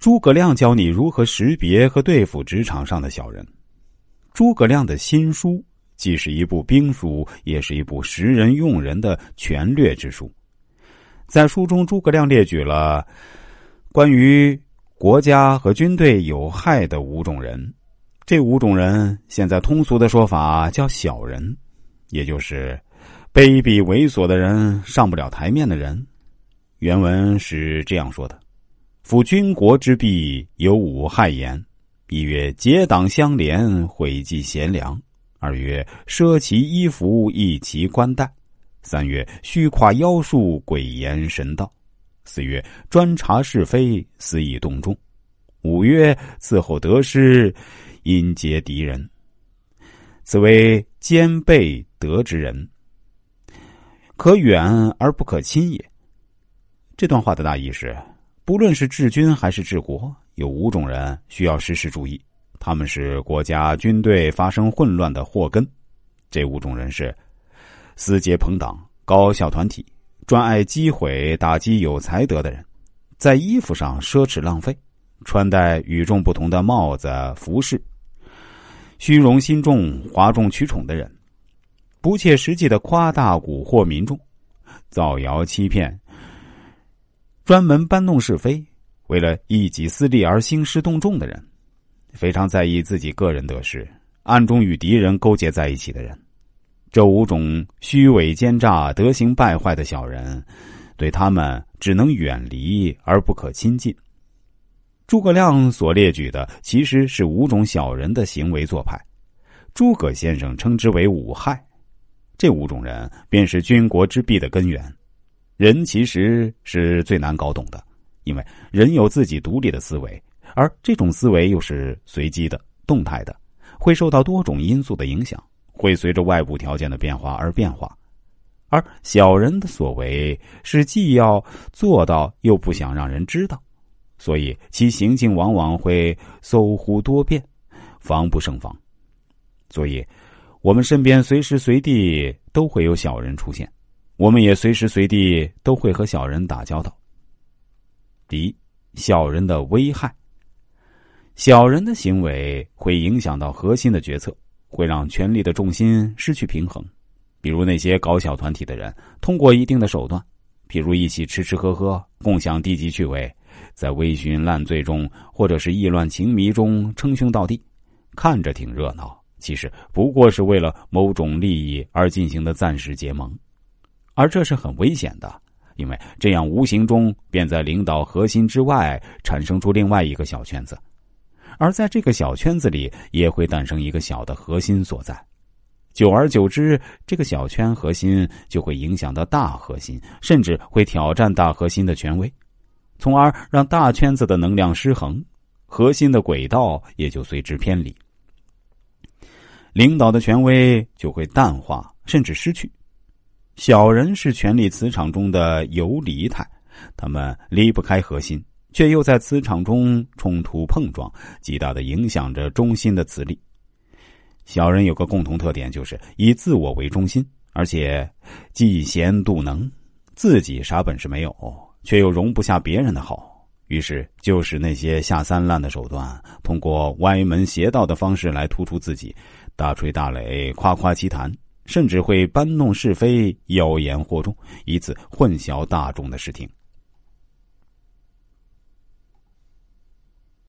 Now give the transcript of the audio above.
诸葛亮教你如何识别和对付职场上的小人。诸葛亮的新书既是一部兵书，也是一部识人用人的权略之书。在书中，诸葛亮列举了关于国家和军队有害的五种人。这五种人，现在通俗的说法叫小人，也就是卑鄙猥琐的人，上不了台面的人。原文是这样说的。夫军国之弊有五害言：一曰结党相连，毁计贤良；二曰奢其衣服，易其冠带；三曰虚夸妖术，诡言神道；四曰专察是非，肆意动众；五曰伺候得失，因结敌人。此为兼备德之人，可远而不可亲也。这段话的大意是。不论是治军还是治国，有五种人需要时时注意，他们是国家军队发生混乱的祸根。这五种人是：私结朋党、高效团体、专爱击毁打击有才德的人，在衣服上奢侈浪费，穿戴与众不同的帽子服饰，虚荣心重、哗众取宠的人，不切实际的夸大蛊惑民众，造谣欺骗。专门搬弄是非，为了一己私利而兴师动众的人，非常在意自己个人得失，暗中与敌人勾结在一起的人，这五种虚伪奸诈、德行败坏的小人，对他们只能远离而不可亲近。诸葛亮所列举的其实是五种小人的行为做派，诸葛先生称之为五害，这五种人便是军国之弊的根源。人其实是最难搞懂的，因为人有自己独立的思维，而这种思维又是随机的、动态的，会受到多种因素的影响，会随着外部条件的变化而变化。而小人的所为是既要做到，又不想让人知道，所以其行径往往会搜狐多变，防不胜防。所以，我们身边随时随地都会有小人出现。我们也随时随地都会和小人打交道。第一，小人的危害。小人的行为会影响到核心的决策，会让权力的重心失去平衡。比如那些搞小团体的人，通过一定的手段，譬如一起吃吃喝喝，共享低级趣味，在微醺烂醉中，或者是意乱情迷中称兄道弟，看着挺热闹，其实不过是为了某种利益而进行的暂时结盟。而这是很危险的，因为这样无形中便在领导核心之外产生出另外一个小圈子，而在这个小圈子里也会诞生一个小的核心所在，久而久之，这个小圈核心就会影响到大核心，甚至会挑战大核心的权威，从而让大圈子的能量失衡，核心的轨道也就随之偏离，领导的权威就会淡化，甚至失去。小人是权力磁场中的游离态，他们离不开核心，却又在磁场中冲突碰撞，极大的影响着中心的磁力。小人有个共同特点，就是以自我为中心，而且嫉贤妒能，自己啥本事没有，却又容不下别人的好，于是就使那些下三滥的手段，通过歪门邪道的方式来突出自己，大吹大擂，夸夸其谈。甚至会搬弄是非、妖言惑众，以此混淆大众的视听。